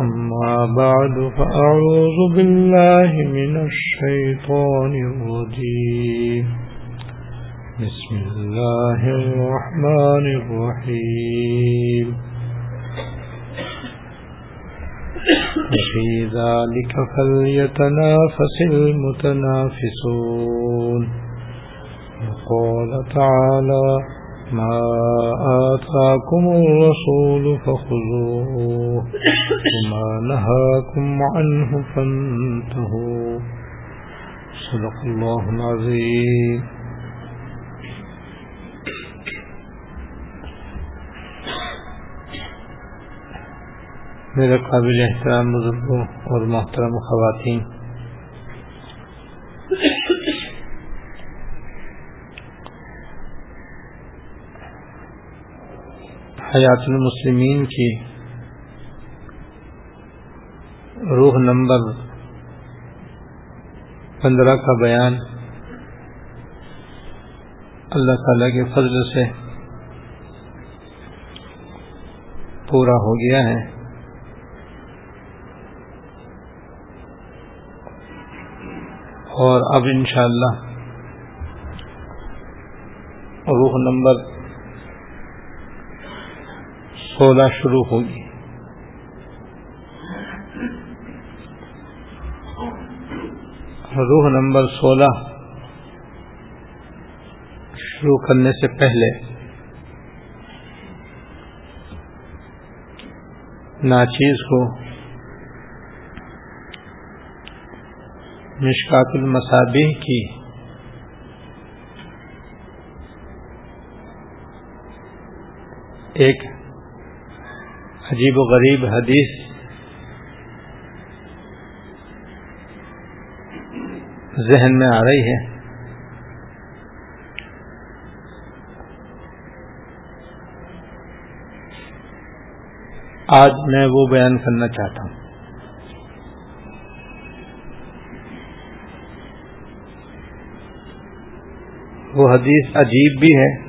أما بعد، فأعوذ بالله من الشيطان الرجيم. بسم الله الرحمن الرحيم. وفي ذلك فليتنافس المتنافسون. وقال تعالى ما آتاكم الرسول فخذوه وما نهاكم عنه فانتهوا. صدق الله العظيم. میرے قابل احترام بزرگوں اور محترم خواتین حیات المسلمین کی روح نمبر پندرہ کا بیان اللہ تعالی کے فضل سے پورا ہو گیا ہے۔ اور اب انشاءاللہ روح نمبر سولہ شروع ہوگی روح نمبر سولہ شروع کرنے سے پہلے ناچیز کو مشکات المصابیح کی ایک عجیب و غریب حدیث ذہن میں آ رہی ہے۔ آج میں وہ بیان کرنا چاہتا ہوں۔ وہ حدیث عجیب بھی ہے۔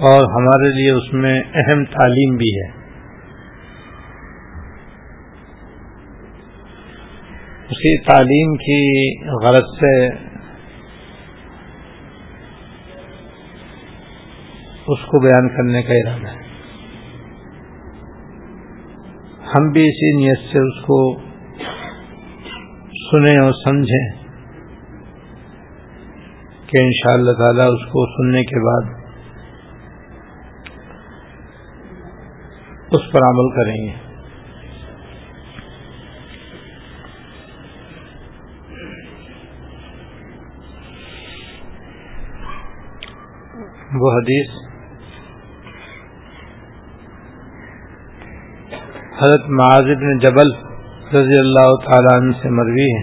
اور ہمارے لیے اس میں اہم تعلیم بھی ہے۔ اسی تعلیم کی غرض سے اس کو بیان کرنے کا ارادہ ہے۔ ہم بھی اسی نیت سے اس کو سنیں اور سمجھیں کہ ان شاء اللہ تعالی اس کو سننے کے بعد اس پر عمل کریں گے۔ وہ حدیث حضرت معاذ بن جبل رضی اللہ تعالیٰ عنہ سے مروی ہے۔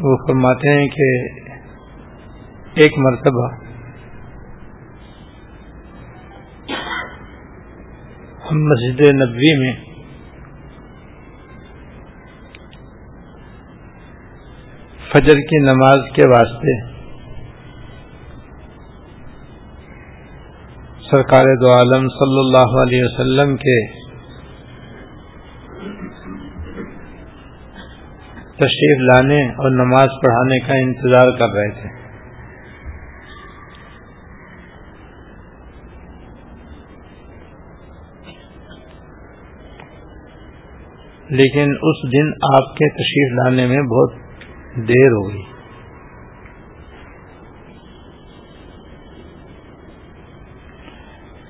وہ فرماتے ہیں کہ ایک مرتبہ۔ ہم مسجد نبوی میں فجر کی نماز کے واسطے سرکار دو عالم صلی اللہ علیہ وسلم کے تشریف لانے اور نماز پڑھانے کا انتظار کر رہے تھے۔ لیکن اس دن آپ کے تشریف لانے میں بہت دیر ہو گئی۔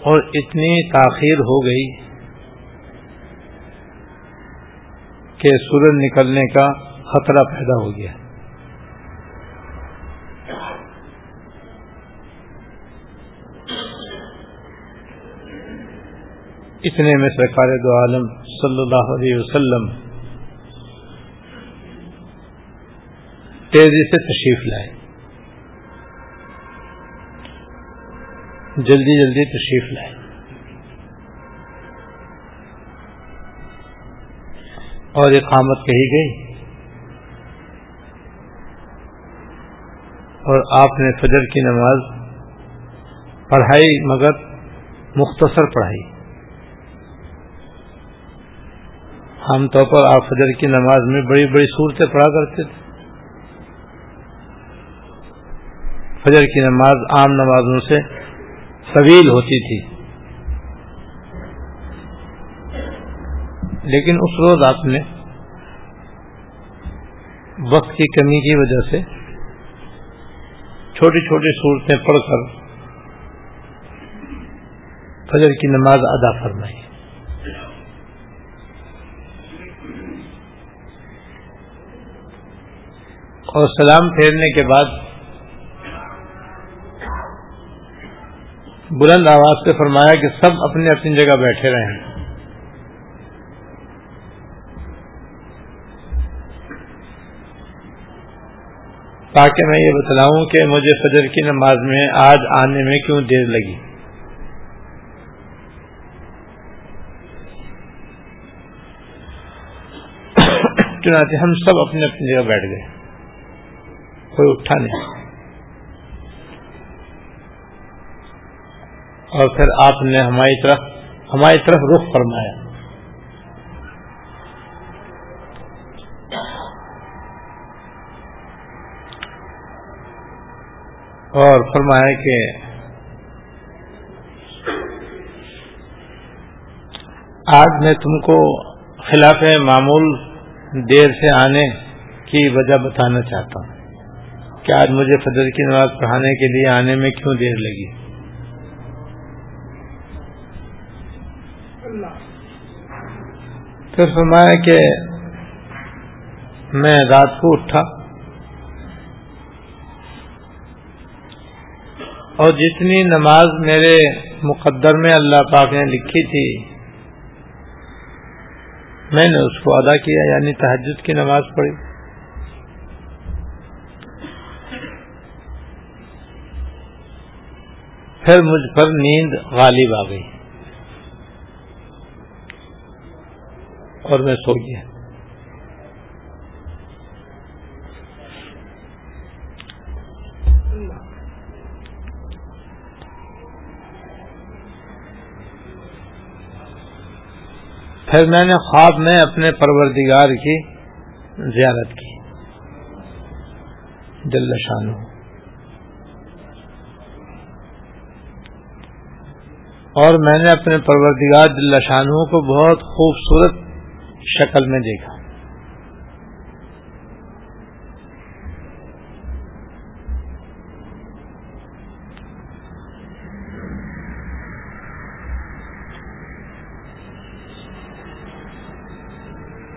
اور اتنی تاخیر ہو گئی کہ سورج نکلنے کا خطرہ پیدا ہو گیا۔ اتنے میں سرکار دو عالم صلی اللہ علیہ وسلم تیزی سے تشریف لائے۔ جلدی جلدی تشریف لائے۔ اور اقامت کہی گئی۔ اور آپ نے فجر کی نماز پڑھائی مگر مختصر پڑھائی۔ عام طور پر آپ فجر کی نماز میں بڑی بڑی صورتیں پڑھا کرتے تھے۔ فجر کی نماز عام نمازوں سے طویل ہوتی تھی۔ لیکن اس روز آپ نے وقت کی کمی کی وجہ سے چھوٹی چھوٹی صورتیں پڑھ کر فجر کی نماز ادا فرمائی۔ اور سلام پھیرنے کے بعد بلند آواز سے فرمایا کہ سب اپنی اپنی جگہ بیٹھے رہے تاکہ میں یہ بتلاؤں کہ مجھے فجر کی نماز میں آج آنے میں کیوں دیر لگی؟ چنانچہ ہم سب اپنی اپنی جگہ بیٹھ گئے۔ کوئی اٹھا نہیں۔ اور پھر آپ نے ہماری طرف ہماری طرف رخ فرمایا۔ اور فرمایا کہ آج میں تم کو خلاف معمول دیر سے آنے کی وجہ بتانا چاہتا ہوں۔ کہ آج مجھے فجر کی نماز پڑھانے کے لیے آنے میں کیوں دیر لگی؟ پھر فرمایا کہ میں رات کو اٹھا اور جتنی نماز میرے مقدر میں اللہ پاک نے لکھی تھی، میں نے اس کو ادا کیا یعنی تحجد کی نماز پڑھی۔ پھر مجھ پر نیند غالب آ گئی اور میں سو گیا پھر میں نے خواب میں اپنے پروردگار کی زیارت کی دل شانو اور میں نے اپنے پروردگار دل شانوں کو بہت خوبصورت شکل میں دیکھا۔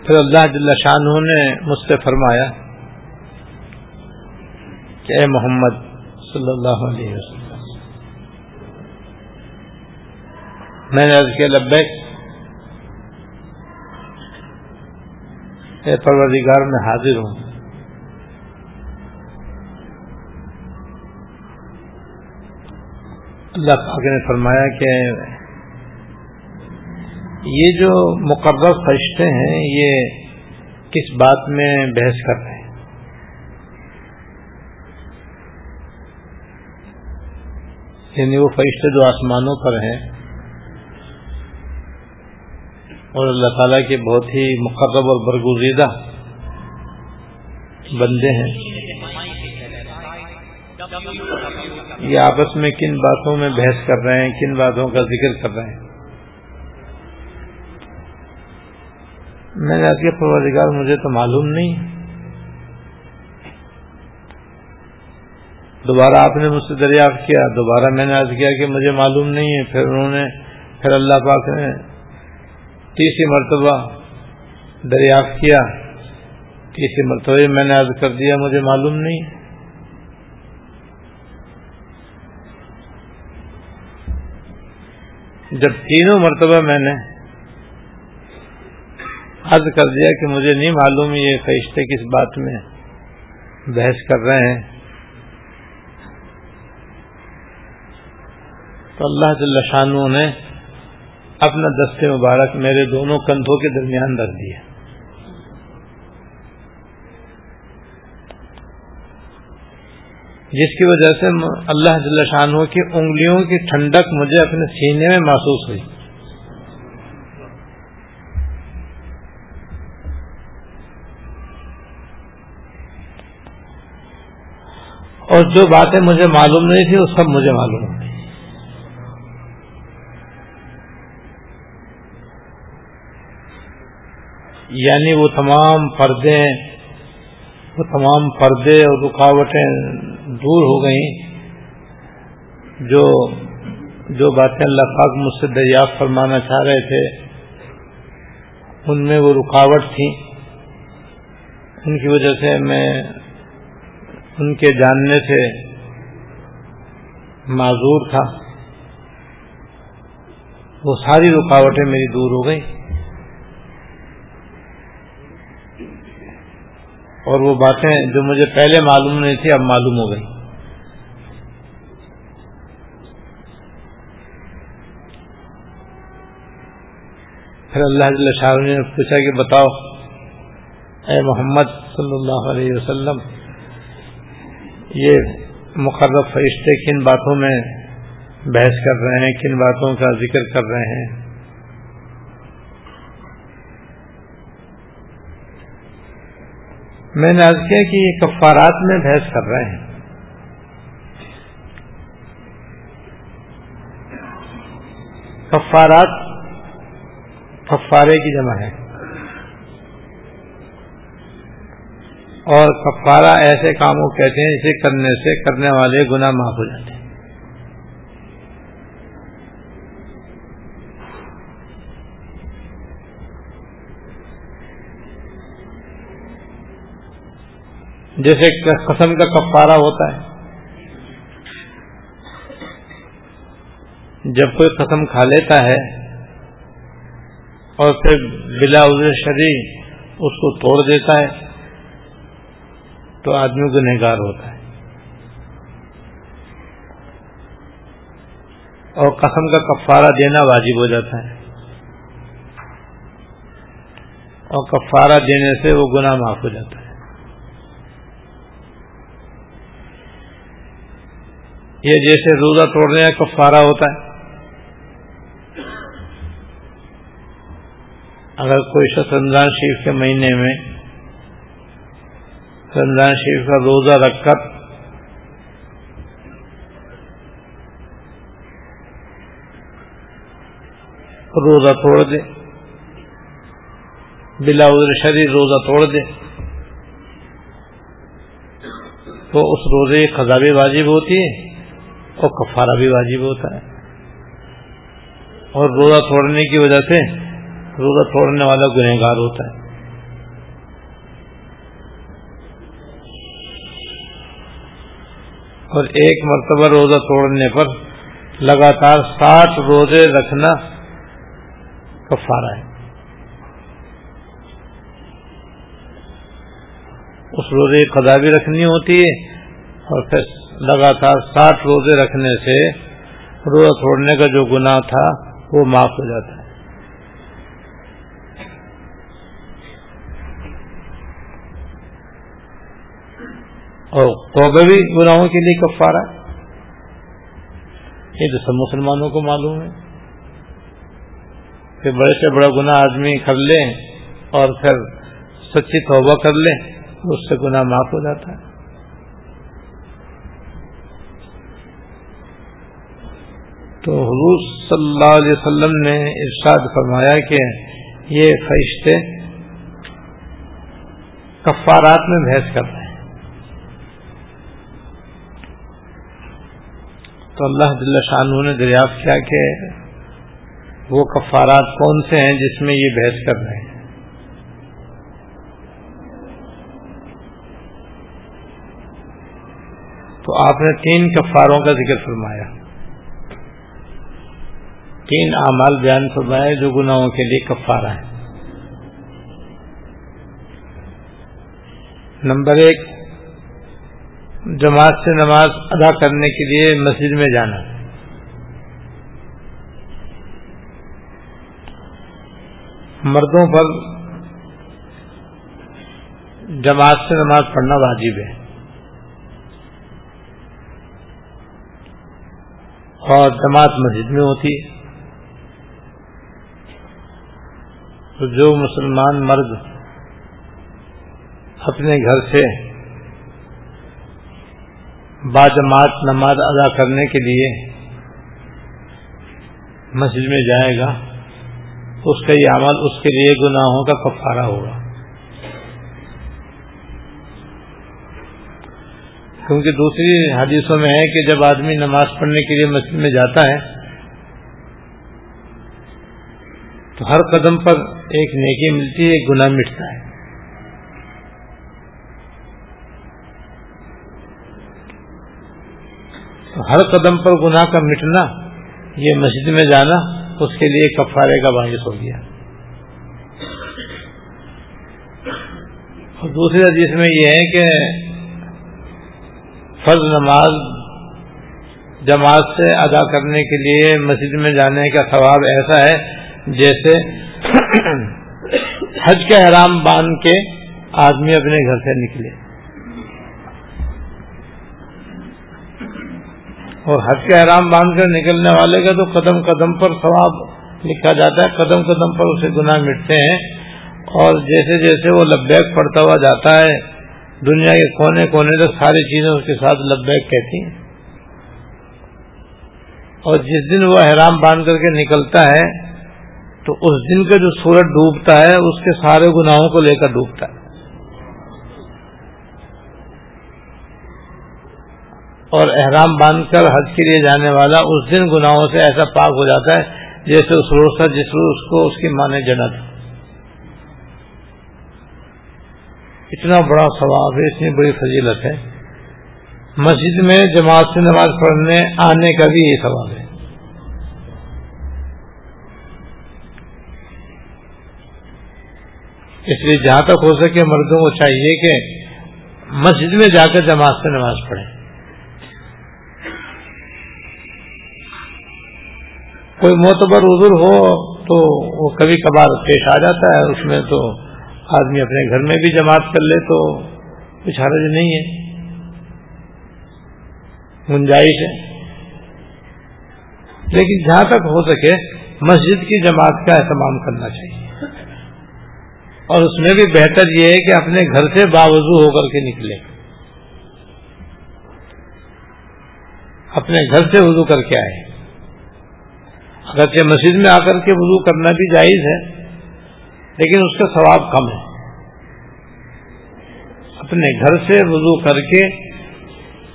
پھر اللہ جل شاہ نے مجھ سے فرمایا کہ اے محمد صلی اللہ علیہ وسلم میں نے عرض کیا، لبیک، اے پروردگار، میں حاضر ہوں۔ اللہ پاک نے فرمایا کہ یہ جو مقرر فرشتے ہیں، یہ کس بات میں بحث کر رہے ہیں؟ یعنی وہ فرشتے جو آسمانوں پر ہیں اور اللہ تعالیٰ کے بہت ہی مقرب اور برگزیدہ بندے ہیں۔ یہ آپس میں کن باتوں میں بحث کر رہے ہیں، کن باتوں کا ذکر کر رہے ہیں۔ میں نے آپ کے پروازگار مجھے تو معلوم نہیں۔ دوبارہ آپ نے مجھ سے دریافت کیا، دوبارہ میں نے عرض کیا کہ مجھے معلوم نہیں ہے۔ پھر انہوں نے، پھر اللہ پاک نے تیسری مرتبہ دریافت کیا تیسری مرتبہ میں نے عرض کر دیا، مجھے معلوم نہیں۔ جب تینوں مرتبہ میں نے عرض کر دیا کہ مجھے نہیں معلوم یہ فرشتے کس بات میں بحث کر رہے ہیں، تو اللہ جل شانو نے اپنا دستے مبارک میرے دونوں کندھوں کے درمیان رکھ دیا۔ جس کی وجہ سے اللہ جل شانو کی انگلیوں کی ٹھنڈک مجھے اپنے سینے میں محسوس ہوئی۔ اور جو باتیں مجھے معلوم نہیں تھی وہ سب مجھے معلوم ہوئی۔ یعنی وہ تمام پردے وہ تمام پردے اور رکاوٹیں دور ہو گئیں۔ جو جو باتیں اللہ پاک مجھ سے دریافت فرمانا چاہ رہے تھے، ان میں وہ رکاوٹ تھی ان کی وجہ سے میں ان کے جاننے سے معذور تھا۔ وہ ساری رکاوٹیں میری دور ہو گئی اور وہ باتیں جو مجھے پہلے معلوم نہیں تھی، اب معلوم ہو گئی۔ پھر اللہ شاہ نے پوچھا کہ بتاؤ، اے محمد صلی اللہ علیہ وسلم، یہ مقرر فرشتے کن باتوں میں بحث کر رہے ہیں؟ کن باتوں کا ذکر کر رہے ہیں؟ میں نے عرض کیا کہ یہ کفارات میں بحث کر رہے ہیں۔ کفارات کفارے کی جمع ہے۔ اور کفارہ ایسے کاموں کہتے ہیں جسے کرنے سے کرنے والے گناہ معاف ہو جاتے ہیں۔ جیسے قسم کا کفارہ ہوتا ہے۔ جب کوئی قسم کھا لیتا ہے اور پھر بلا عذر شری اس کو توڑ دیتا ہے تو آدمی گنہگار ہوتا ہے۔ اور قسم کا کفارہ دینا واجب ہو جاتا ہے۔ اور کفارہ دینے سے وہ گناہ معاف ہو جاتا ہے۔ یہ جیسے روزہ توڑنے کا کفارہ ہوتا ہے۔ اگر کوئی شخص رمضان شریف کے مہینے میں رمضان شریف کا روزہ رکھ کر روزہ توڑ دے، بلا شریر روزہ توڑ دے، تو اس روزے کی خزابی واجب ہوتی ہے۔ اور کفارہ بھی واجب ہوتا ہے۔ اور روزہ توڑنے کی وجہ سے روزہ توڑنے والا گنہگار ہوتا ہے۔ اور ایک مرتبہ روزہ توڑنے پر لگاتار ساٹھ روزے رکھنا کفارہ ہے۔ اس روزے قضا بھی رکھنی ہوتی ہے اور پھر لگاتار ساٹھ روزے رکھنے سے روزہ چھوڑنے کا جو گناہ تھا وہ معاف ہو جاتا ہے۔ اور توبہ بھی گناہوں کے لیے کفارہ یہ تو سب مسلمانوں کو معلوم ہے۔ کہ بڑے سے بڑا گناہ آدمی کر لے اور پھر سچی توبہ کر لے، اس سے گناہ معاف ہو جاتا ہے۔ تو حضور صلی اللہ علیہ وسلم نے ارشاد فرمایا کہ یہ فرشتے کفارات میں بحث کرتے ہیں۔ تو اللہ دل شاہ نے دریافت کیا کہ وہ کفارات کون سے ہیں جس میں یہ بحث کر رہے ہیں۔ تو آپ نے تین کفاروں کا ذکر فرمایا۔ تین اعمال بیان فرمائے جو گناہوں کے لیے کفارہ ہے نمبر ایک، جماعت سے نماز ادا کرنے کے لیے مسجد میں جانا۔ مردوں پر جماعت سے نماز پڑھنا واجب ہے۔ اور جماعت مسجد میں ہوتی ہے۔ تو جو مسلمان مرد اپنے گھر سے باجماعت نماز ادا کرنے کے لیے مسجد میں جائے گا، تو اس کا یہ عمل اس کے لیے گناہوں کا کفارہ ہوگا۔ کیونکہ دوسری حدیثوں میں ہے کہ جب آدمی نماز پڑھنے کے لیے مسجد میں جاتا ہے تو ہر قدم پر ایک نیکی ملتی ہے، ایک گناہ مٹتا ہے۔ تو ہر قدم پر گناہ کا مٹنا، یہ مسجد میں جانا، اس کے لیے کفارے کا باعث ہو گیا۔ اور دوسری حدیث میں یہ ہے کہ فرض نماز جماعت سے ادا کرنے کے لیے مسجد میں جانے کا ثواب ایسا ہے جیسے حج کا احرام باندھ کے آدمی اپنے گھر سے نکلے۔ اور حج کا احرام باندھ کر نکلنے والے کا تو قدم قدم پر ثواب لکھا جاتا ہے، قدم قدم پر اسے گناہ مٹتے ہیں۔ اور جیسے جیسے وہ لبیک پڑتا ہوا جاتا ہے، دنیا کے کونے کونے تک ساری چیزیں اس کے ساتھ لبیک کہتی ہیں۔ اور جس دن وہ احرام باندھ کر کے نکلتا ہے تو اس دن کا جو سورج ڈوبتا ہے، اس کے سارے گناہوں کو لے کر ڈوبتا ہے۔ اور احرام باندھ کر حج کے لیے جانے والا اس دن گناہوں سے ایسا پاک ہو جاتا ہے جیسے اس روز تھا، جس روز اس کو اس کی مانے جنت۔ اتنا بڑا ثواب ہے، اتنی بڑی فضیلت ہے۔ مسجد میں جماعت سے نماز پڑھنے آنے کا بھی یہ ثواب ہے۔ اس لیے جہاں تک ہو سکے مردوں کو چاہیے کہ مسجد میں جا کر جماعت سے نماز پڑھیں۔ کوئی معتبر عذر ہو تو وہ کبھی کبھار پیش آ جاتا ہے، اس میں تو آدمی اپنے گھر میں بھی جماعت کر لے تو کچھ حرج نہیں ہے۔ گنجائش ہے۔ لیکن جہاں تک ہو سکے، مسجد کی جماعت کا اہتمام کرنا چاہیے۔ اور اس میں بھی بہتر یہ ہے کہ اپنے گھر سے باوضو ہو کر کے نکلے اپنے گھر سے وضو کر کے آئے اگرچہ مسجد میں آ کر کے وضو کرنا بھی جائز ہے، لیکن اس کا ثواب کم ہے۔ اپنے گھر سے وضو کر کے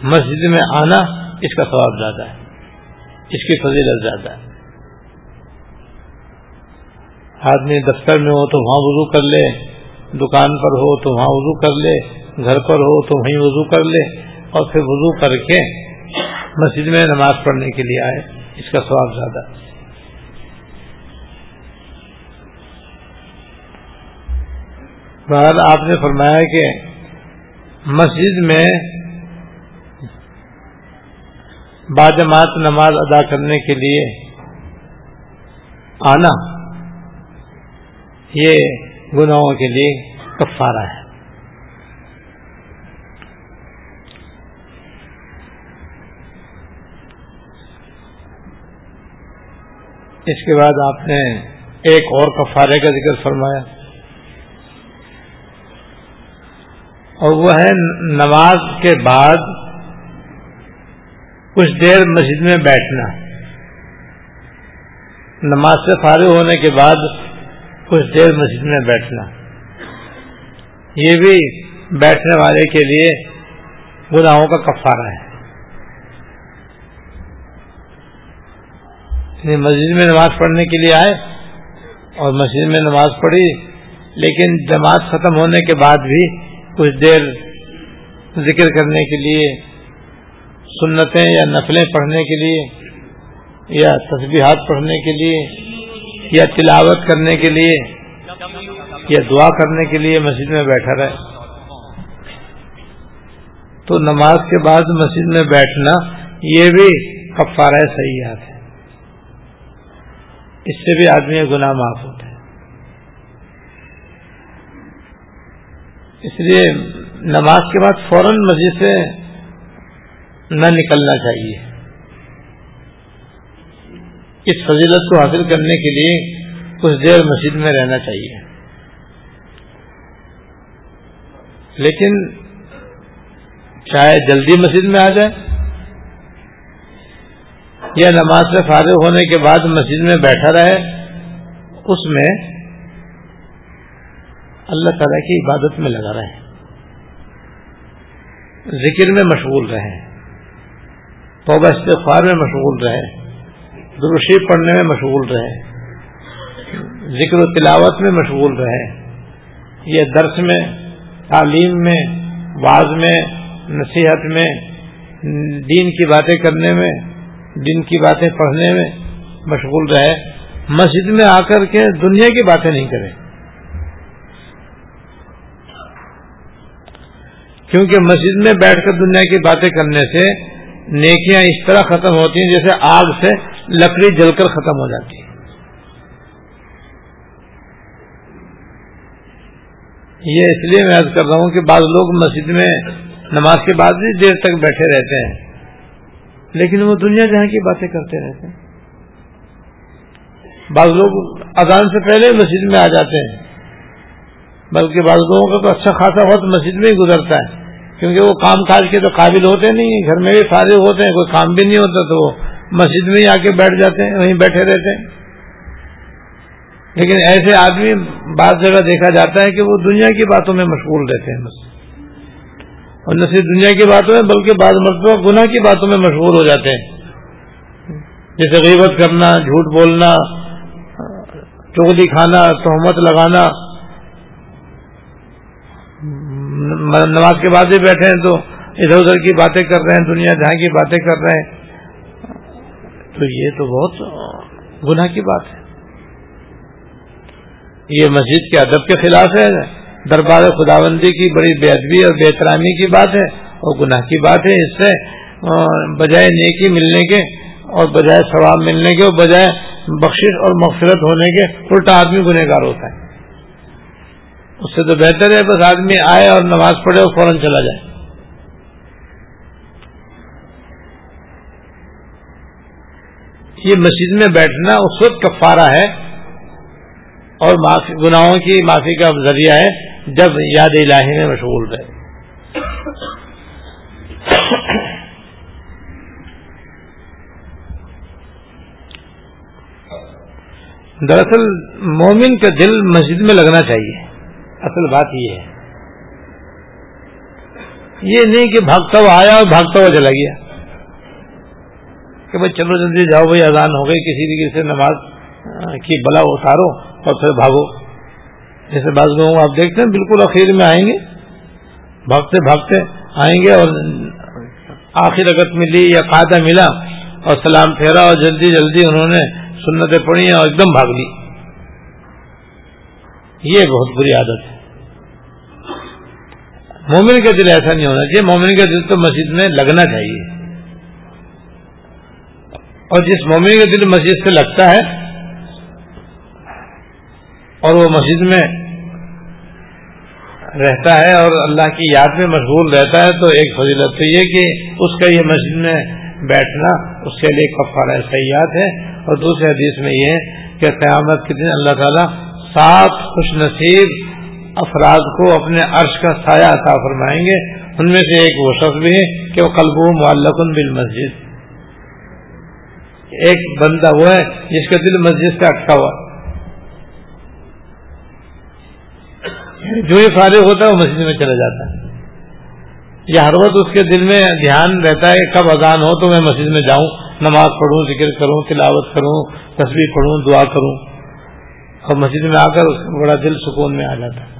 مسجد میں آنا اس کا ثواب زیادہ ہے، اس کی فضیلت زیادہ ہے۔ آدمی دفتر میں ہو تو وہاں وضو کر لے، دکان پر ہو تو وہاں وضو کر لے، گھر پر ہو تو وہیں وضو کر لے، اور پھر وضو کر کے مسجد میں نماز پڑھنے کے لیے آئے۔ اس کا سواب زیادہ۔ بہرحال آپ نے فرمایا کہ مسجد میں باجماعت نماز ادا کرنے کے لیے آنا یہ گناہوں کے لیے کفارہ ہے۔ اس کے بعد آپ نے ایک اور کفارے کا ذکر فرمایا۔ اور وہ ہے نماز کے بعد کچھ دیر مسجد میں بیٹھنا۔ نماز سے فارغ ہونے کے بعد کچھ دیر مسجد میں بیٹھنا۔ یہ بھی بیٹھنے والے کے لیے گناہوں کا کفارہ ہے۔ یعنی مسجد میں نماز پڑھنے کے لیے آئے اور مسجد میں نماز پڑھی، لیکن جماعت ختم ہونے کے بعد بھی کچھ دیر ذکر کرنے کے لیے، سنتیں یا نفلیں پڑھنے کے لیے یا تسبیحات پڑھنے کے لیے یا تلاوت کرنے کے لیے یا دعا کرنے کے لیے مسجد میں بیٹھا رہے۔ تو نماز کے بعد مسجد میں بیٹھنا یہ بھی کفارہ سیاحت ہے۔ اس سے بھی آدمی گناہ معاف ہوتا ہے اس لیے نماز کے بعد فوراً مسجد سے نہ نکلنا چاہیے۔ اس فضیلت کو حاصل کرنے کے لیے کچھ دیر مسجد میں رہنا چاہیے۔ لیکن چاہے جلدی مسجد میں آ جائے یا نماز سے فارغ ہونے کے بعد مسجد میں بیٹھا رہے، اس میں اللہ تعالی کی عبادت میں لگا رہے۔ ذکر میں مشغول رہے توبہ استغفار میں مشغول رہے دروشی پڑھنے میں مشغول رہے ذکر و تلاوت میں مشغول رہے یہ درس میں، تعلیم میں بعض میں، نصیحت میں، دین کی باتیں کرنے میں دن کی باتیں پڑھنے میں مشغول رہے مسجد میں آ کر کے دنیا کی باتیں نہیں کرے کیونکہ مسجد میں بیٹھ کر دنیا کی باتیں کرنے سے نیکیاں اس طرح ختم ہوتی ہیں جیسے آگ سے لکڑی جل کر ختم ہو جاتی ہے۔ یہ اس لیے میں کر رہا ہوں کہ بعض لوگ مسجد میں نماز کے بعد بھی دیر تک بیٹھے رہتے ہیں، لیکن وہ دنیا جہاں کی باتیں کرتے رہتے ہیں۔ بعض لوگ اذان سے پہلے مسجد میں آ جاتے ہیں، بلکہ بعض لوگوں کا تو اچھا خاصا وقت مسجد میں ہی گزرتا ہے، کیونکہ وہ کام کاج کے تو قابل ہوتے نہیں گھر میں بھی فارغ ہوتے ہیں، کوئی کام بھی نہیں ہوتا تو وہ مسجد میں ہی آ کے بیٹھ جاتے ہیں، وہیں بیٹھے رہتے ہیں۔ لیکن ایسے آدمی بعض جگہ دیکھا جاتا ہے کہ وہ دنیا کی باتوں میں مشغول رہتے ہیں بس۔ اور نہ صرف دنیا کی باتوں میں، بلکہ بعض مرتبہ گناہ کی باتوں میں مشغول ہو جاتے ہیں۔ جیسے غیبت کرنا، جھوٹ بولنا چگلی کھانا، تہمت لگانا۔ نماز کے بعد بھی بیٹھے ہیں تو ادھر ادھر کی باتیں کر رہے ہیں، دنیا جہاں کی باتیں کر رہے ہیں۔ تو یہ تو بہت گناہ کی بات ہے۔ یہ مسجد کے ادب کے خلاف ہے، دربار خداوندی کی بڑی بے ادبی اور بے احترامی کی بات ہے اور گناہ کی بات ہے۔ اس سے بجائے نیکی ملنے کے اور بجائے ثواب ملنے کے اور بجائے بخشش اور مغفرت ہونے کے الٹا آدمی گنہ گار ہوتا ہے۔ اس سے تو بہتر ہے بس آدمی آئے اور نماز پڑھے اور فوراً چلا جائے۔ یہ مسجد میں بیٹھنا اس وقت کفارہ ہے اور گناہوں کی معافی کا ذریعہ ہے جب یاد الہی میں مشغول رہے۔ دراصل مومن کا دل مسجد میں لگنا چاہیے۔ اصل بات یہ ہے۔ یہ نہیں کہ بھاگتا ہوا آیا اور بھاگتا ہوا چلا گیا۔ کہ بھائی چلو جلدی جاؤ بھائی اذان ہو گئی، کسی طریقے سے نماز کی بلا اتارو اور پھر بھاگو۔ جیسے بعض لوگوں آپ دیکھتے ہیں، بالکل اخیر میں آئیں گے۔ بھاگتے بھاگتے آئیں گے اور آخر اگت ملی یا قاعدہ ملا اور سلام پھیرا اور جلدی جلدی انہوں نے سنتیں پڑھی اور ایک دم بھاگ لی۔ یہ بہت بری عادت ہے۔ مومن کا دل ایسا نہیں ہونا چاہیے، مومن کا دل تو مسجد میں لگنا چاہیے۔ اور جس مومن کا دل مسجد سے لگتا ہے اور وہ مسجد میں رہتا ہے اور اللہ کی یاد میں مشغول رہتا ہے، تو ایک فضیلت تو یہ کہ اس کا یہ مسجد میں بیٹھنا اس کے لیے کفارہ سیاحت ہے۔ اور دوسرے حدیث میں یہ کہ قیامت کے دن اللہ تعالیٰ سات خوش نصیب افراد کو اپنے عرش کا سایہ عطا فرمائیں گے۔ ان میں سے ایک وہ شخص بھی ہے کہ وہ قلب معلقن بال مسجد ایک بندہ وہ ہے جس کا دل مسجد سے اٹکا ہوا۔ یعنی جو ہی فارغ ہوتا ہے وہ مسجد میں چلا جاتا ہے۔ یا ہر وقت اس کے دل میں دھیان رہتا ہے کہ کب اذان ہو تو میں مسجد میں جاؤں، نماز پڑھوں، ذکر کروں، تلاوت کروں تصویر پڑھوں، دعا کروں۔ اور مسجد میں آ کر اس کا بڑا دل سکون میں آ جاتا ہے۔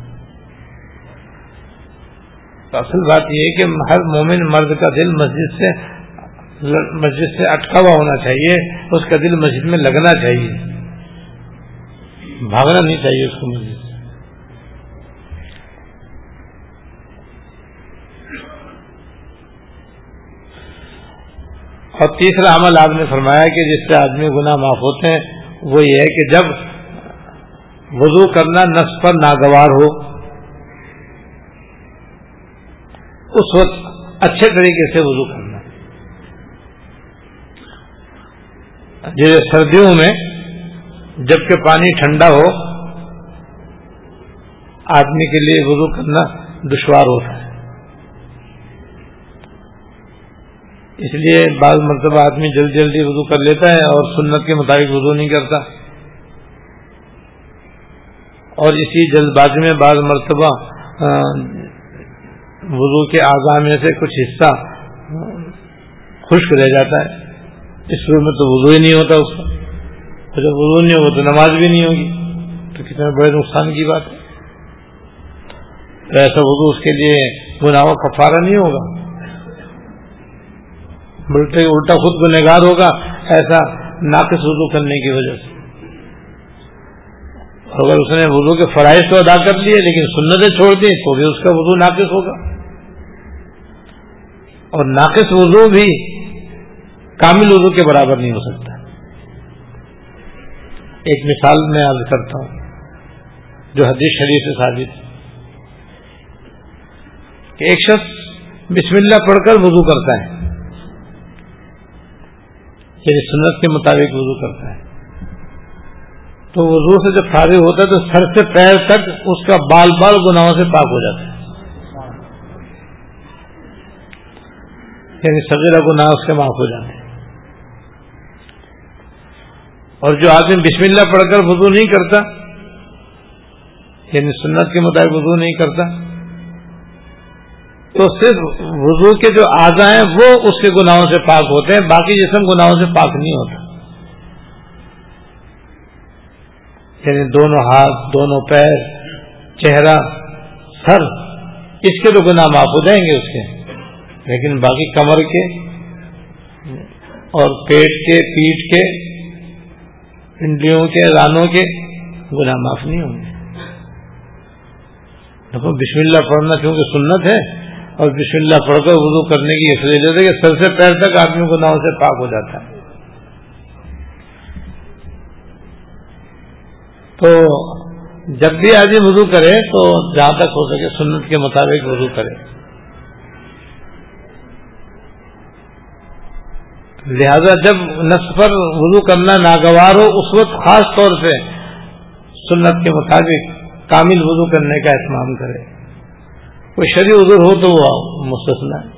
اصل بات یہ ہے کہ ہر مومن مرد کا دل مسجد سے مسجد سے اٹکا ہوا ہونا چاہیے، اس کا دل مسجد میں لگنا چاہیے۔ بھاگنا نہیں چاہیے اس کو مسجد سے۔ اور تیسرا عمل آپ نے فرمایا کہ جس سے آدمی گناہ معاف ہوتے ہیں، وہ یہ ہے کہ جب وضو کرنا نس پر ناگوار ہو، اس وقت اچھے طریقے سے وضو کرنا۔ جیسے سردیوں میں جبکہ پانی ٹھنڈا ہو، آدمی کے لیے وضو کرنا دشوار ہوتا ہے۔ اس لیے بعض مرتبہ آدمی جلدی جلدی وضو کر لیتا ہے اور سنت کے مطابق وضو نہیں کرتا۔ اور اسی جلد بازی میں بعض مرتبہ وضو کے اعضاء میں سے کچھ حصہ خشک رہ جاتا ہے۔ اس روح میں تو وضو ہی نہیں ہوتا اس کا۔ جب وضو نہیں ہوگا تو نماز بھی نہیں ہوگی۔ تو کتنے بڑے نقصان کی بات ہے۔ تو ایسا وضو اس کے لیے گناہوں کا فارا نہیں ہوگا۔ الٹا خود کو نگار ہوگا ایسا ناقص وضو کرنے کی وجہ سے۔ اگر اس نے وضو کے فرائض تو ادا کر لیے لیکن سنتیں چھوڑ دی تو بھی اس کا وضو ناقص ہوگا۔ اور ناقص وضو بھی کامل اردو کے برابر نہیں ہو سکتا۔ ایک مثال میں عرض کرتا ہوں، جو حدیث شریف سے ثابت کہ ایک شخص بسم اللہ پڑھ کر وضو کرتا ہے۔ یعنی سنت کے مطابق وضو کرتا ہے۔ تو وضو سے جب فارغ ہوتا ہے تو سر سے پیر تک اس کا بال بال گناہوں سے پاک ہو جاتا ہے۔ یعنی سجرا گناہ اس کے معاف ہو جاتے ہیں۔ اور جو آدمی بسم اللہ پڑھ کر وضو نہیں کرتا یعنی سنت کے مطابق وضو نہیں کرتا، تو صرف وضو کے جو آزا ہیں وہ اس کے گناہوں سے پاک ہوتے ہیں، باقی جسم گناہوں سے پاک نہیں ہوتا۔ یعنی دونوں ہاتھ، دونوں پیر، چہرہ، سر، اس کے تو گناہ معاف ہو جائیں گے اس کے۔ لیکن باقی کمر کے اور پیٹ کے پیٹ کے پنڈلیوں کے رانوں کے گناہ معاف نہیں ہوں گے۔ دیکھو، بسم اللہ پڑھنا کیونکہ سنت ہے، اور بسم اللہ پڑھ کر وضو کرنے کی اس وجہ سے کہ سر سے پیر تک آدمی گناہوں سے پاک ہو جاتا ہے۔ تو جب بھی آدمی وضو کرے تو جہاں تک ہو سکے سنت کے مطابق وضو کرے۔ لہذا جب نصف پر وضو کرنا ناگوار ہو، اس وقت خاص طور سے سنت کے مطابق کامل وضو کرنے کا اہتمام کرے۔ کوئی شریع عذر ہو تو وہ مستثنا ہے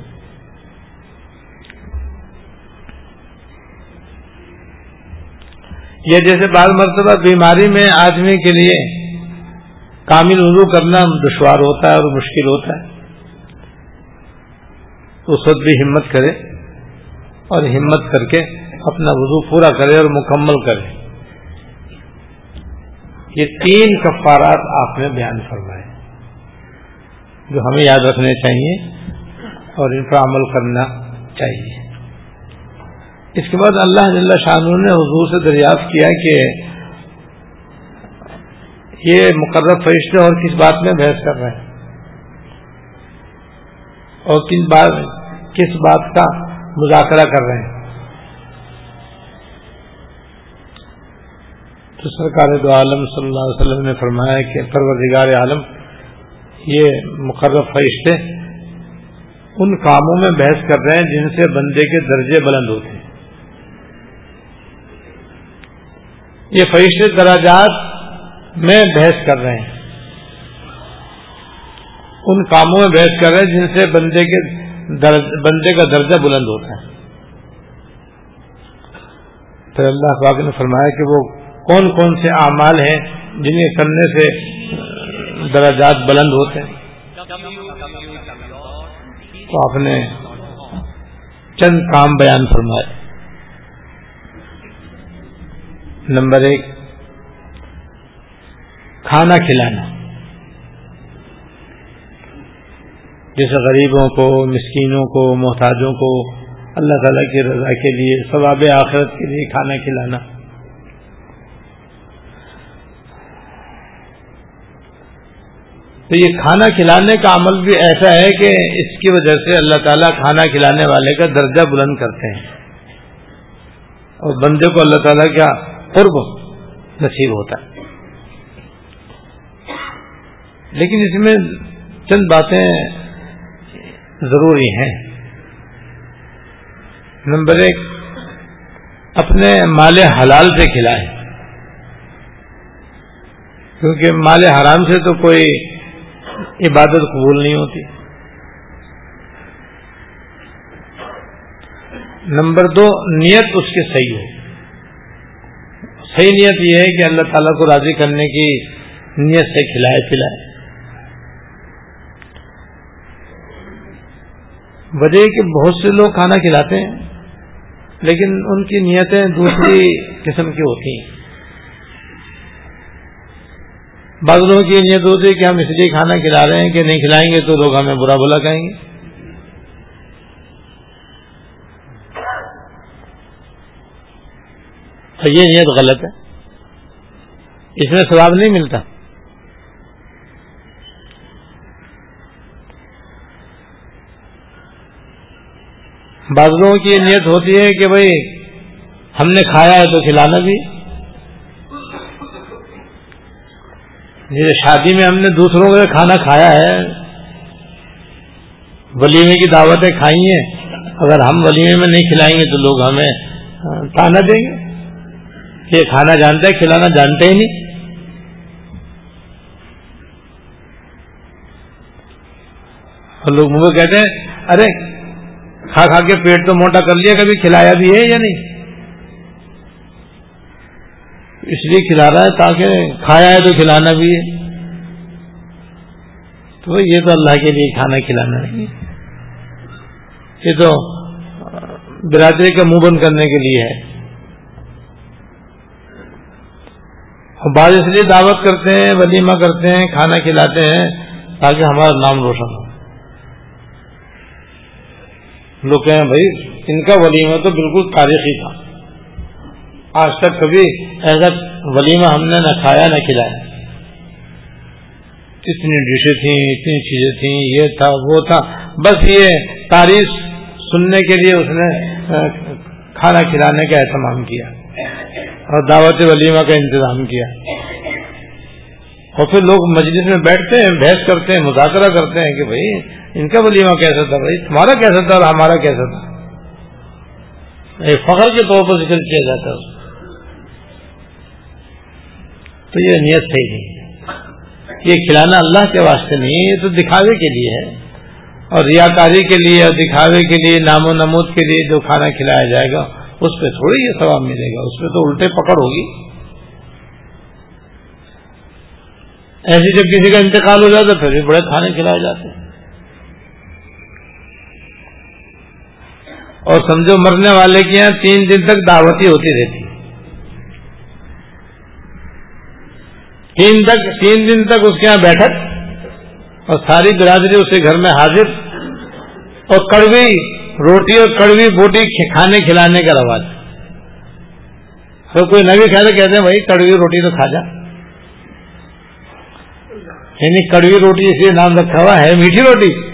یہ جیسے بعض مرتبہ بیماری میں آدمی کے لیے کامل وضو کرنا دشوار ہوتا ہے اور مشکل ہوتا ہے اس وقت بھی ہمت کرے۔ اور ہمت کر کے اپنا وضو پورا کرے اور مکمل کرے۔ یہ تین کفارات آپ نے بیان فرمائے۔ جو ہمیں یاد رکھنے چاہیے اور ان پر عمل کرنا چاہیے۔ اس کے بعد اللہ جل شاہ نے حضور سے دریافت کیا کہ یہ مقرر فرشتے اور کس بات میں بحث کر رہے ہیں؟ اور کس بات کس بات کا مذاکرہ کر رہے ہیں۔ تو سرکار دو عالم صلی اللہ علیہ وسلم نے فرمایا کہ پروردگار عالم، یہ مقرر فرشتے ان کاموں میں بحث کر رہے ہیں جن سے بندے کے درجے بلند ہوتے ہیں۔ یہ فرشتے دراجات میں بحث کر رہے ہیں۔ ان کاموں میں بحث کر رہے ہیں جن سے بندے کے بندے کا درجہ بلند ہوتا ہے۔ پھر اللہ پاک نے فرمایا کہ وہ کون کون سے اعمال ہیں جنہیں کرنے سے درجات بلند ہوتے ہیں۔ تو آپ نے چند کام بیان فرمائے۔ نمبر ایک، کھانا کھلانا۔ جیسے غریبوں کو، مسکینوں کو، محتاجوں کو اللہ تعالیٰ کی رضا کے لیے، ثواب آخرت کے لیے کھانا کھلانا۔ تو یہ کھانا کھلانے کا عمل بھی ایسا ہے کہ اس کی وجہ سے اللہ تعالیٰ کھانا کھلانے والے کا درجہ بلند کرتے ہیں۔ اور بندے کو اللہ تعالیٰ کا قرب نصیب ہوتا ہے۔ لیکن اس میں چند باتیں ضروری ہیں۔ نمبر ایک، اپنے مال حلال سے کھلائے کیونکہ مال حرام سے تو کوئی عبادت قبول نہیں ہوتی۔ نمبر دو، نیت اس کی صحیح ہو۔ صحیح نیت یہ ہے کہ اللہ تعالیٰ کو راضی کرنے کی نیت سے کھلائے پلائے۔ وجہ کہ بہت سے لوگ کھانا کھلاتے ہیں، لیکن ان کی نیتیں دوسری قسم کی ہوتی ہیں۔ بعض لوگوں کی نیت ہوتی ہے کہ ہم اس لیے کھانا کھلا رہے ہیں کہ نہیں کھلائیں گے تو لوگ ہمیں برا بلا کہیں گے۔ تو یہ نیت غلط ہے۔ اس میں ثواب نہیں ملتا۔ بعض لوگوں کی نیت ہوتی ہے کہ بھائی ہم نے کھایا ہے تو کھلانا بھی۔ جیسے شادی میں ہم نے دوسروں کا کھانا کھایا ہے۔ ولیمے کی دعوتیں کھائی ہیں۔ اگر ہم ولیمے میں نہیں کھلائیں گے تو لوگ ہمیں کھانا دیں گے۔ یہ کھانا جانتے ہیں، کھلانا جانتے ہی نہیں۔ اور لوگ مجھے کہتے ہیں، ارے کھا کھا کے پیٹ تو موٹا کر لیا، کبھی کھلایا بھی ہے یا نہیں؟ اس لیے کھلا رہا ہے تاکہ کھایا ہے تو کھلانا بھی ہے۔ تو یہ تو اللہ کے لیے کھانا کھلانا نہیں۔ یہ تو برادری کا منہ بند کرنے کے لیے ہے۔ بعض اس لیے دعوت کرتے ہیں، ولیمہ کرتے ہیں، کھانا کھلاتے ہیں تاکہ ہمارا نام روشن ہو۔ لوگ کہیں بھائی، ان کا ولیمہ تو بالکل تاریخی تھا۔ آج تک کبھی ایسا ولیمہ ہم نے نہ کھایا نہ کھلایا۔ اتنی ڈشیں تھیں، اتنی چیزیں تھیں، یہ تھا، وہ تھا۔ بس یہ تاریخ سننے کے لیے اس نے کھانا کھلانے کا اہتمام کیا اور دعوت ولیمہ کا انتظام کیا۔ اور پھر لوگ مجلس میں بیٹھتے ہیں، بحث کرتے ہیں، مذاکرہ کرتے ہیں کہ بھائی ان کا ولیمہ کیسا تھا بھائی؟ تمہارا کیسا تھا اور ہمارا کیسا تھا؟ فخر کے طور پر ذکر کیا جاتا ہے۔ تو یہ نیت صحیح نہیں جی۔ یہ کھلانا اللہ کے واسطے نہیں یہ تو دکھاوے کے لیے ہے۔ اور ریاکاری کے لیے اور دکھاوے کے لیے نام و نمود کے لیے جو کھانا کھلایا جائے گا، اس پہ تھوڑی یہ ثواب ملے گا۔ اس پہ تو الٹے پکڑ ہوگی۔ ایسے جب کسی کا انتقال ہو جاتا پھر بھی بڑے کھانے کھلائے جاتے ہیں۔ اور سمجھو مرنے والے کے یہاں تین دن تک دعوتی ہوتی رہتی تین تک تین دن تک اس کے یہاں بیٹھک اور ساری برادری اسے گھر میں حاضر اور کڑوی روٹی اور کڑوی بوٹی کھانے کھلانے کا رواج۔ تو کوئی نبی کہتے کہتے ہیں بھائی کڑوی روٹی تو کھا جا۔ یعنی کڑوی روٹی اس لیے نام رکھا ہوا ہے، میٹھی روٹی۔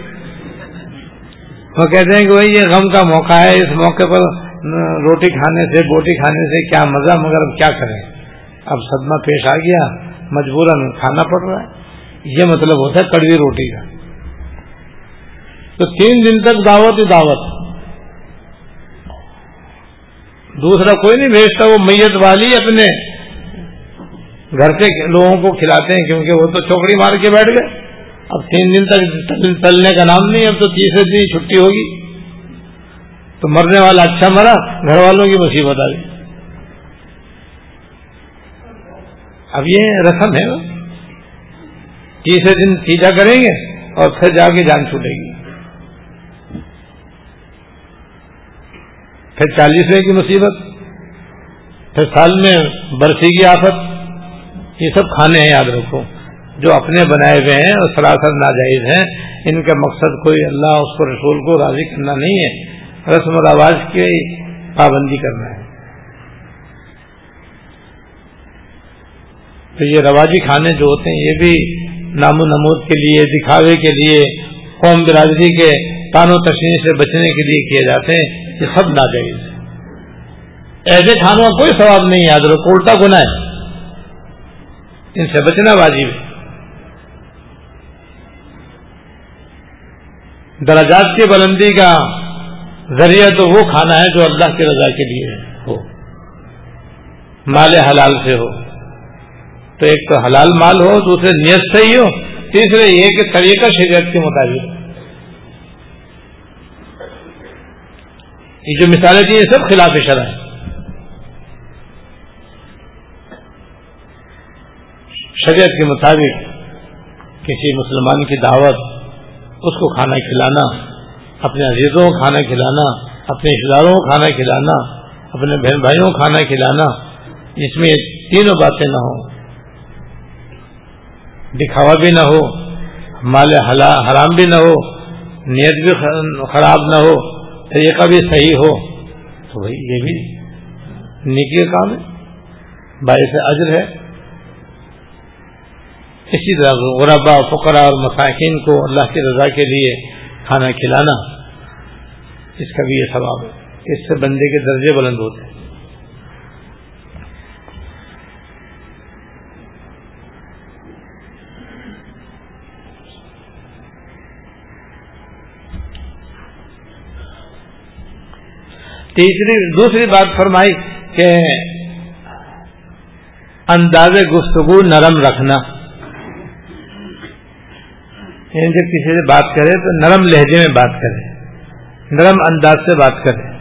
وہ کہتے ہیں کہ بھائی یہ غم کا موقع ہے، اس موقع پر روٹی کھانے سے بوٹی کھانے سے کیا مزہ، مگر اب کیا کریں؟ اب صدمہ پیش آ گیا، مجبوراً کھانا پڑ رہا ہے۔ یہ مطلب ہوتا ہے کڑوی روٹی کا۔ تو تین دن تک دعوت ہی دعوت۔ دوسرا کوئی نہیں بھیجتا، وہ میت والی اپنے گھر سے لوگوں کو کھلاتے ہیں، کیونکہ وہ تو چوکڑی مار کے بیٹھ گئے۔ اب تین دن تک چلنے کا نام نہیں، اب تو تیسرے دن چھٹی ہوگی۔ تو مرنے والا اچھا مرا، گھر والوں کی مصیبت آ گئی۔ اب یہ رسم ہے۔ تیسرے دن تیجا کریں گے اور پھر جا کے جان چھوٹے گی۔ پھر چالیسویں کی مصیبت، پھر سال میں برسی کی آفت، یہ سب کھانے ہیں، یاد رکھو۔ جو اپنے بنائے ہوئے ہیں اور سراسر ناجائز ہیں، ان کا مقصد کوئی اللہ اس کو رسول کو راضی کرنا نہیں ہے۔ رسم و رواج کی پابندی کرنا ہے۔ تو یہ رواجی کھانے جو ہوتے ہیں، یہ بھی نام و نمود کے لیے، دکھاوے کے لیے، قوم برادری کے و تشنی سے بچنے کے لیے کیے جاتے ہیں۔ یہ سب ناجائز ہے ایسے کھانوں کا کوئی ثواب نہیں یاد رکھو، الٹا گنا ہے۔ ان سے بچنا واجب ہے۔ درجات کی بلندی کا ذریعہ تو وہ کھانا ہے جو اللہ کی رضا کے لیے ہو۔ مال حلال سے ہو۔ تو ایک تو حلال مال ہو، دوسرے نیت سے ہی ہو، تیسرے یہ کہ طریقہ شریعت کے مطابق۔ یہ جو مثالیں تھیں، یہ سب خلاف شرح ہے شریعت کے مطابق کسی مسلمان کی دعوت اس کو کھانا کھلانا، اپنے عزیزوں کو کھانا کھلانا، اپنے رشتے داروں کو کھانا کھلانا، اپنے بہن بھائیوں کو کھانا کھلانا جس میں تینوں باتیں نہ ہوں۔ دکھاوا بھی نہ ہو، مال حرام بھی نہ ہو، نیت بھی خراب نہ ہو، طریقہ بھی صحیح ہو، تو بھائی یہ بھی نیکی کا کام ہے۔ باعث اجر ہے۔ اسی طرح غربا فقرا اور مساکین کو اللہ کی رضا کے لیے کھانا کھلانا، اس کا بھی یہ ثواب ہے۔ اس سے بندے کے درجے بلند ہوتے ہیں۔ تیسری، دوسری بات فرمائی کہ انداز گفتگو نرم رکھنا۔ یعنی جب کسی سے بات کرے تو نرم لہجے میں بات کرے، نرم انداز سے بات کرے۔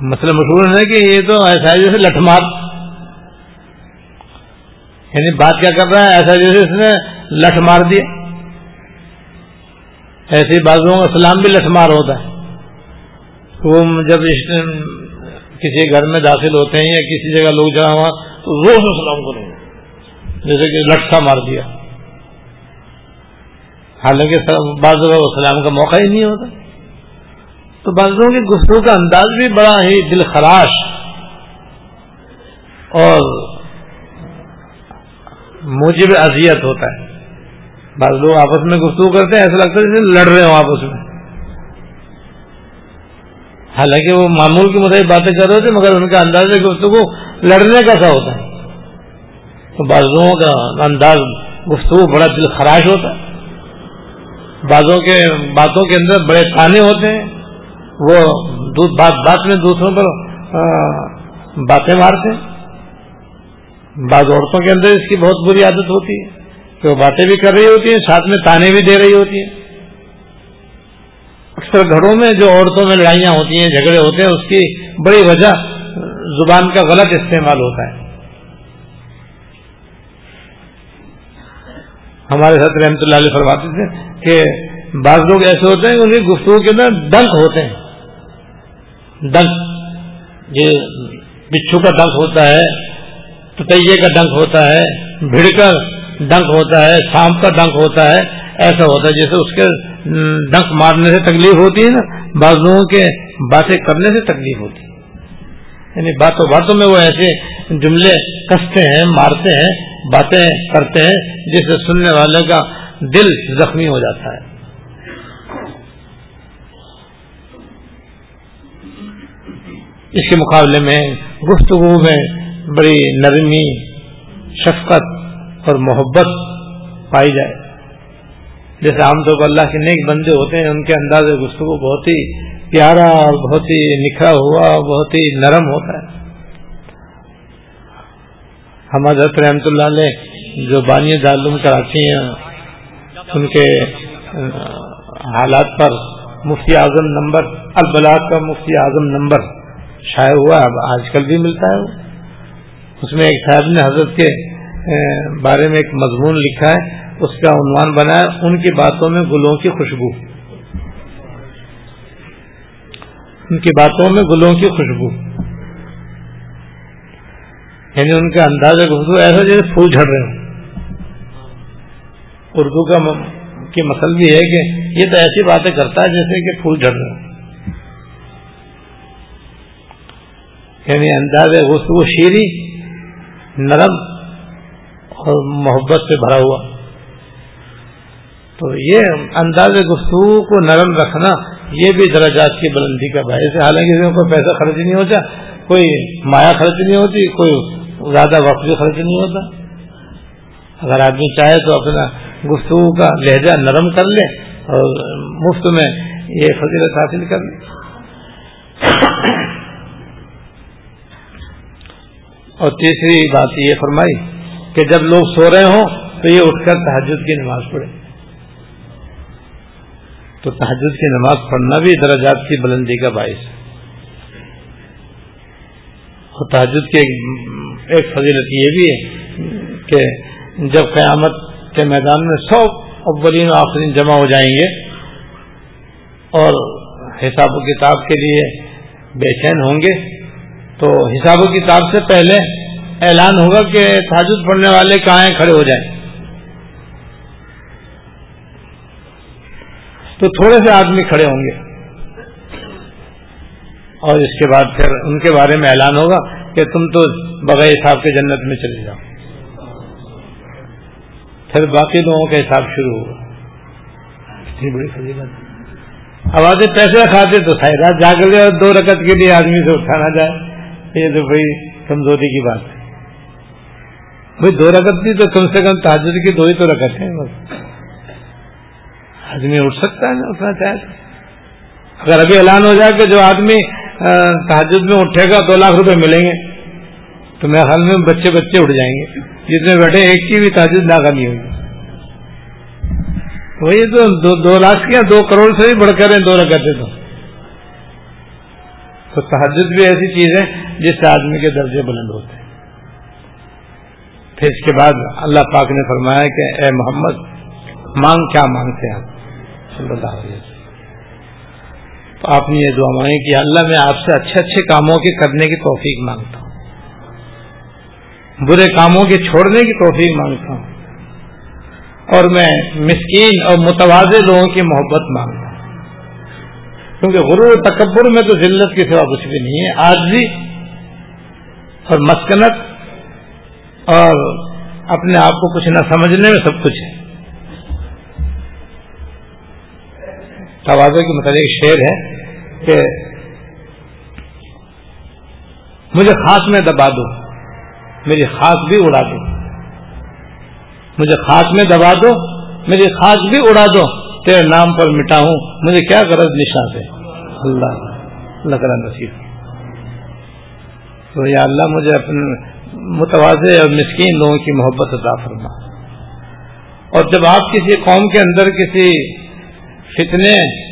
مسئلہ مشہور ہے کہ یہ تو ایسا جیسے لٹ مار یعنی بات کیا کر رہا ہے؟ ایسا جیسے اس نے لٹ مار دیا ایسے بازوں کا سلام بھی لٹ مار ہوتا ہے۔ وہ جب کسی گھر میں داخل ہوتے ہیں یا کسی جگہ لوگ جہاں ہوا، تو روز سلام کریں۔ گے جیسے کہ لٹکا مار دیا۔ حالانکہ بعض سلام کا موقع ہی نہیں ہوتا۔ تو بعضوں کی گفتگو کا انداز بھی بڑا ہی دل خراش۔ اور موجب اذیت ہوتا ہے۔ بعض لوگ آپس میں گفتگو کرتے ہیں، ایسا لگتا ہے جیسے لڑ رہے ہوں آپس میں۔ حالانکہ وہ معمول کے مطابق باتیں کر رہے تھے مگر ان کا انداز گفتگو لڑنے کا سا ہوتا ہے۔ تو بعضوں کا انداز گفتگو بڑا دل خراش ہوتا ہے۔ بعضوں کے باتوں کے اندر بڑے تانے ہوتے ہیں۔ وہ بات بات میں دوسروں پر باتیں مارتے ہیں۔ بعض عورتوں کے اندر اس کی بہت بری عادت ہوتی ہے۔ کہ وہ باتیں بھی کر رہی ہوتی ہیں، ساتھ میں تانے بھی دے رہی ہوتی ہیں۔ اکثر گھروں میں جو عورتوں میں لڑائیاں ہوتی ہیں، جھگڑے ہوتے ہیں، اس کی بڑی وجہ زبان کا غلط استعمال ہوتا ہے۔ ہمارے ساتھ رحمت اللہ علیہ فرماتے تھے کہ بعض لوگ ایسے ہوتے ہیں کہ ان کی گفتگو کے اندر ڈنک ہوتے ہیں۔ ڈنک یہ بچھو کا ڈنک ہوتا ہے، تتیے کا ڈنک ہوتا ہے، بھیڑ کا ڈنک ہوتا ہے، سانپ کا ڈنک ہوتا ہے، ایسا ہوتا ہے جیسے اس کے ڈنک مارنے سے تکلیف ہوتی ہے نا، بعض لوگوں کے باتیں کرنے سے تکلیف ہوتی ہے۔ یعنی باتوں باتوں میں وہ ایسے جملے کستے ہیں، مارتے ہیں باتیں کرتے ہیں جس سے سننے والے کا دل زخمی ہو جاتا ہے۔ اس کے مقابلے میں گفتگو میں بڑی نرمی، شفقت اور محبت پائی جائے۔ جیسے عام طور پر اللہ کے نیک بندے ہوتے ہیں، ان کے انداز گفتگو بہت ہی پیارا اور بہت ہی نکھرا ہوا، بہت ہی نرم ہوتا ہے۔ ہم حضرت رحمت اللہ علیہ جو بانی دارالعلوم کراچی ہیں، ان کے حالات پر مفتی اعظم نمبر، البلاغ کا مفتی اعظم نمبر شائع ہوا اب آج کل بھی ملتا ہے اس میں ایک صاحب نے حضرت کے بارے میں ایک مضمون لکھا ہے، اس کا عنوان بنایا ان کی باتوں میں گلوں کی خوشبو۔ ان کی باتوں میں گلوں کی خوشبو۔ یعنی ان کا انداز گفتگو ایسا جیسے پھول جھڑ رہے ہیں اردو کا کی مسل بھی ہے کہ یہ تو ایسی باتیں کرتا ہے جیسے کہ پھول جھڑ رہے ہیں یعنی انداز گفتگو شیریں نرم اور محبت سے بھرا ہوا۔ تو یہ انداز گفتگو کو نرم رکھنا یہ بھی درجات کی بلندی کا باعث ہے۔ حالانکہ کوئی پیسہ خرچ نہیں ہوتا، کوئی مایا خرچ نہیں ہوتی، کوئی زیادہ وقت بھی خرچ نہیں ہوتا۔ اگر آدمی چاہے تو اپنا گفتگو کا لہجہ نرم کر لے اور مفت میں یہ فضیلت حاصل کر لے۔ اور تیسری بات یہ فرمائی کہ جب لوگ سو رہے ہوں تو یہ اٹھ کر تحجد کی نماز پڑھے تو تحجد کی نماز پڑھنا بھی درجات کی بلندی کا باعث ہے۔ اور تحجد کی ایک فضیلت یہ بھی ہے کہ جب قیامت کے میدان میں سو اولین و آخرین جمع ہو جائیں گے اور حساب و کتاب کے لیے بے چین ہوں گے، تو حساب و کتاب سے پہلے اعلان ہوگا کہ تاجد پڑھنے والے کہاں کھڑے ہو جائیں۔ تو تھوڑے سے آدمی کھڑے ہوں گے۔ اور اس کے بعد پھر ان کے بارے میں اعلان ہوگا۔ کہ تم تو بغیر حساب کے جنت میں چلے جاؤ۔ پھر باقی لوگوں کا حساب شروع ہوگا اتنی بڑی فضیلت اب آتے پیسے کھاتے تو سائے جاگ لے اور دو رکعت کے لیے آدمی سے اٹھانا جائے۔ یہ تو بھائی کمزوری کی بات ہے۔ بھائی دو رکت تھی تو کم سے کم تاجر کی دو ہی تو رکت ہے بس آدمی اٹھ سکتا ہے نا اٹھنا چاہے اگر ابھی اعلان ہو جائے کہ جو آدمی ہاں، تحجد میں اٹھے گا، دو لاکھ روپے ملیں گے۔ تو میرے خیال میں بچے بچے اٹھ جائیں گے۔ جتنے بیٹھے ایک کی بھی تاجد نہ کرنی ہوگی وہی تو دو دو لاکھ کیا دو کروڑ سے بھی بڑھ کر دو رکھتے تو۔ تو تحجد بھی ایسی چیز ہے جس سے آدمی کے درجے بلند ہوتے ہیں۔ پھر اس کے بعد اللہ پاک نے فرمایا کہ اے محمد، مانگ کیا مانگتے ہیں صلی اللہ علیہ وسلم۔ تو آپ نے یہ دعا مانگی کہ اللہ میں آپ سے اچھے اچھے کاموں کے کرنے کی توفیق مانگتا ہوں۔ برے کاموں کے چھوڑنے کی توفیق مانگتا ہوں۔ اور میں مسکین اور متوازے لوگوں کی محبت مانگتا ہوں۔ کیونکہ غرور تکبر میں تو ذلت کے سوا کچھ بھی نہیں ہے۔ آج اور مسکنت اور اپنے آپ کو کچھ نہ سمجھنے میں سب کچھ ہے۔ توازے کے مطابق ایک شعر ہے کہ مجھے خاص میں دبا دو، میری خاص بھی اڑا دو۔ مجھے خاص میں دبا دو، میری خاص بھی اڑا دو۔ تیرے نام پر مٹا ہوں مجھے کیا غرض نشا سے اللہ اللہ نصیب۔ تو یا اللہ مجھے اپنے متوازے اور مسکین لوگوں کی محبت عطا فرما۔ اور جب آپ کسی قوم کے اندر کسی فتنے،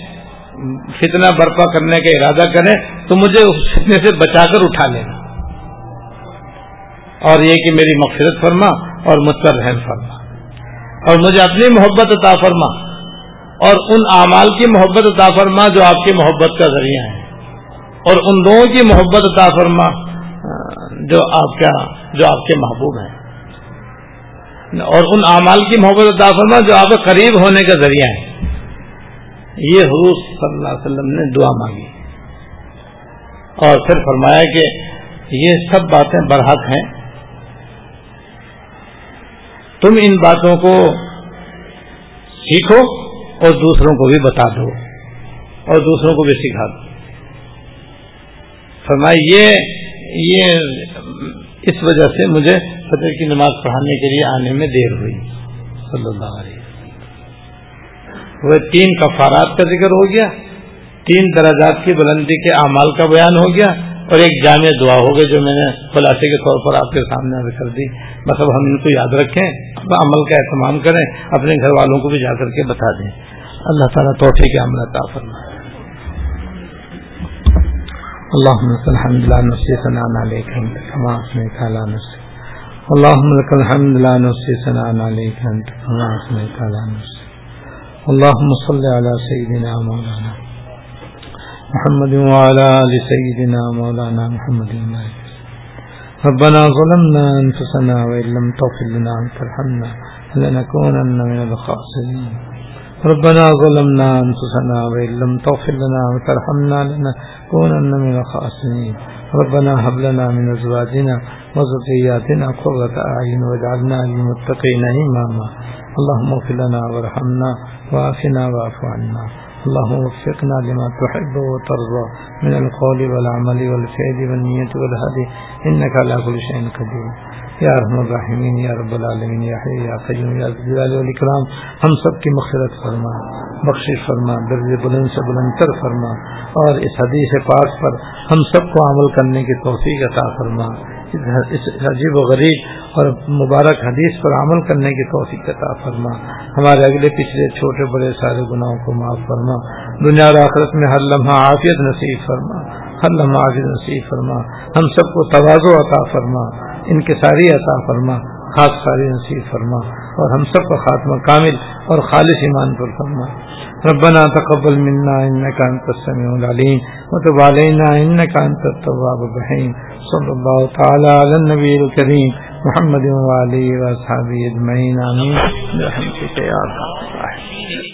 فتنہ برپا کرنے کا ارادہ کریں تو مجھے اس فتنے سے بچا کر اٹھا لینا۔ اور یہ کہ میری مغفرت فرما اور مجھ پر رحم فرما۔ اور مجھے اپنی محبت عطا فرما۔ اور ان اعمال کی محبت عطا فرما جو آپ کی محبت کا ذریعہ ہے۔ اور ان لوگوں کی محبت عطا فرما جو آپ کا، جو آپ کے محبوب ہیں۔ اور ان اعمال کی محبت عطا فرما جو آپ کے قریب ہونے کا ذریعہ ہے۔ یہ حضور صلی اللہ علیہ وسلم نے دعا مانگی اور پھر فرمایا کہ یہ سب باتیں برحق ہیں۔ تم ان باتوں کو سیکھو اور دوسروں کو بھی بتا دو اور دوسروں کو بھی سکھا دو۔ فرمائی یہ یہ اس وجہ سے مجھے فطر کی نماز پڑھانے کے لیے آنے میں دیر ہوئی۔ صلی اللہ علیہ وہ تین کفارات کا ذکر ہو گیا، تین درجات کی بلندی کے اعمال کا بیان ہو گیا اور ایک جامع دعا ہوگی جو میں نے خلاصے کے طور پر آپ کے سامنے کر دی۔ مطلب ہم ان کو یاد رکھیں اپنا عمل کا اہتمام کریں، اپنے گھر والوں کو بھی جا کر کے بتا دیں۔ اللہ تعالیٰ توفیق کے عمل عطا فرمائے۔ اللهم لك الحمد لا نحصي ثناء عليك انت كما اثنيت على نفسك اللهم لك الحمد لا نحصي ثناء عليك انت كما اثنيت على نفسك اللهم صل على سيدنا مولانا محمد وعلى ال سيدنا مولانا محمد ربنا ظلمنا انفسنا وان لم تغفر لنا وترحمنا لنكونن من الخاسرين. ربنا ظلمنا انفسنا وان لم تغفر لنا وترحمنا لنكونن من الخاسرين. ربنا هب لنا من ازواجنا وذرياتنا قرة اعين واجعلنا للمتقين اماما اللهم اغفر لنا وارحمنا وعافنا واعف عنا. اللهم وفقنا لما تحب وترضى. من القول والعمل والفعل والنية والهدي. إنك على كل شيء قدير. یا رحم الرحمین یا رب العالمین، یا حی، یا قیوم، یا جلال والاکرام، ہم سب کی مغفرت فرما، بخشش فرما درج بلند سے بلند تر فرما، اور اس حدیث پاک پر ہم سب کو عمل کرنے کی توفیق عطا فرما۔ اس عجیب و غریب اور مبارک حدیث پر عمل کرنے کی توفیق عطا فرما۔ ہمارے اگلے پچھلے چھوٹے بڑے سارے گناہوں کو معاف فرما۔ دنیا اور آخرت میں ہر لمحہ عافیت نصیب فرما۔ ہر لمحہ عافیت نصیب فرما۔ ہم سب کو توازو عطا فرما۔ ان کے ساری عطا فرما، خاص ساری نصیب فرما اور ہم سب کا خاتمہ کامل اور خالص ایمان پر فرما۔ ربنا تقبل منا انك انت السميع العليم وتب علينا انك انت التواب الرحيم صلى الله تعالى على النبي الكريم محمد وعلى اله وصحبه اجمعين امين برحمتك يا ارحم الراحمين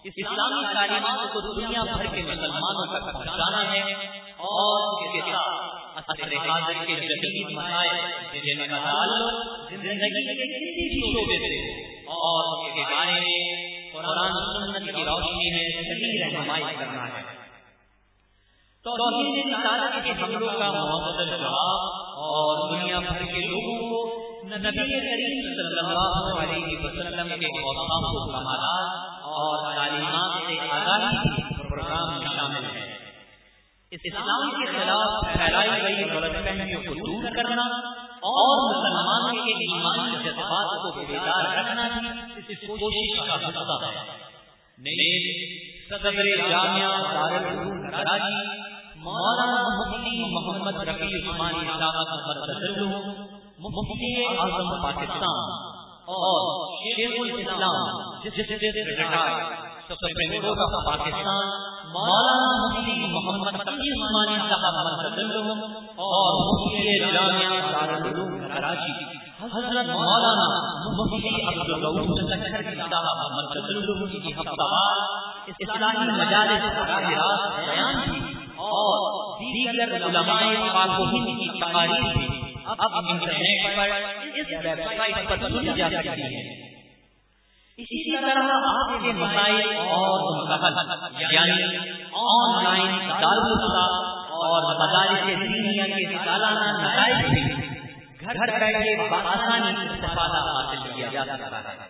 اس اسلامی تعلیمات کو دنیا بھر کے مسلمانوں تک پہنچانا ہے اور اس کے ساتھ اثر حاضر کے جدید مسائل جن کا تعلق زندگی کے کسی بھی شعبے سے اور اس کے بارے میں قرآن سنت کی روشنی میں صحیح رہنمائی کرنا ہے تو کے حملوں کا محبت جواب اور دنیا بھر کے لوگوں کو نبی کریم صلی اللہ علیہ وسلم کے اوسام و کمالات اور تعلیمات سے آگاہی پروگرام میں شامل ہے اسلام کے خلاف پھیلائی گئی غلط فہمیوں کو دور کرنا اور مسلمانوں کے ایمان جذبات کو بیدار رکھنا بھی اس کوشش کا حصہ ہے۔ نیز صدر جامعہ دارالعلوم کراچی مولانا مفتی محمد رفیع عثمانی صاحب کا مقدس مفتی اعظم پاکستان اور شیخ الاسلام سپریم کورٹ آف پاکستان، مولانا مفتی محمد تقی عثمانی صاحب اور مفتی جامعہ دارالعلوم کراچی، حضرت مولانا مفتی عبد الرؤوف صاحب مرکز کی ہفتہ وار، اسلامی مجالس براہ راست بیان کی اور دیگر علماء پاک و ہند کی تقاریر بھی اب انٹرنیٹ پر اس ویب سائٹ پر سنی جا سکتی ہے۔ اسی طرح آپ کے مسائل اور مسائل یعنی آن لائن دارالفتا اور مدارس دینیا کے سالانہ نتائج بھی گھر بیٹھے بآسانی استفادہ حاصل کیا جا سکتا ہے۔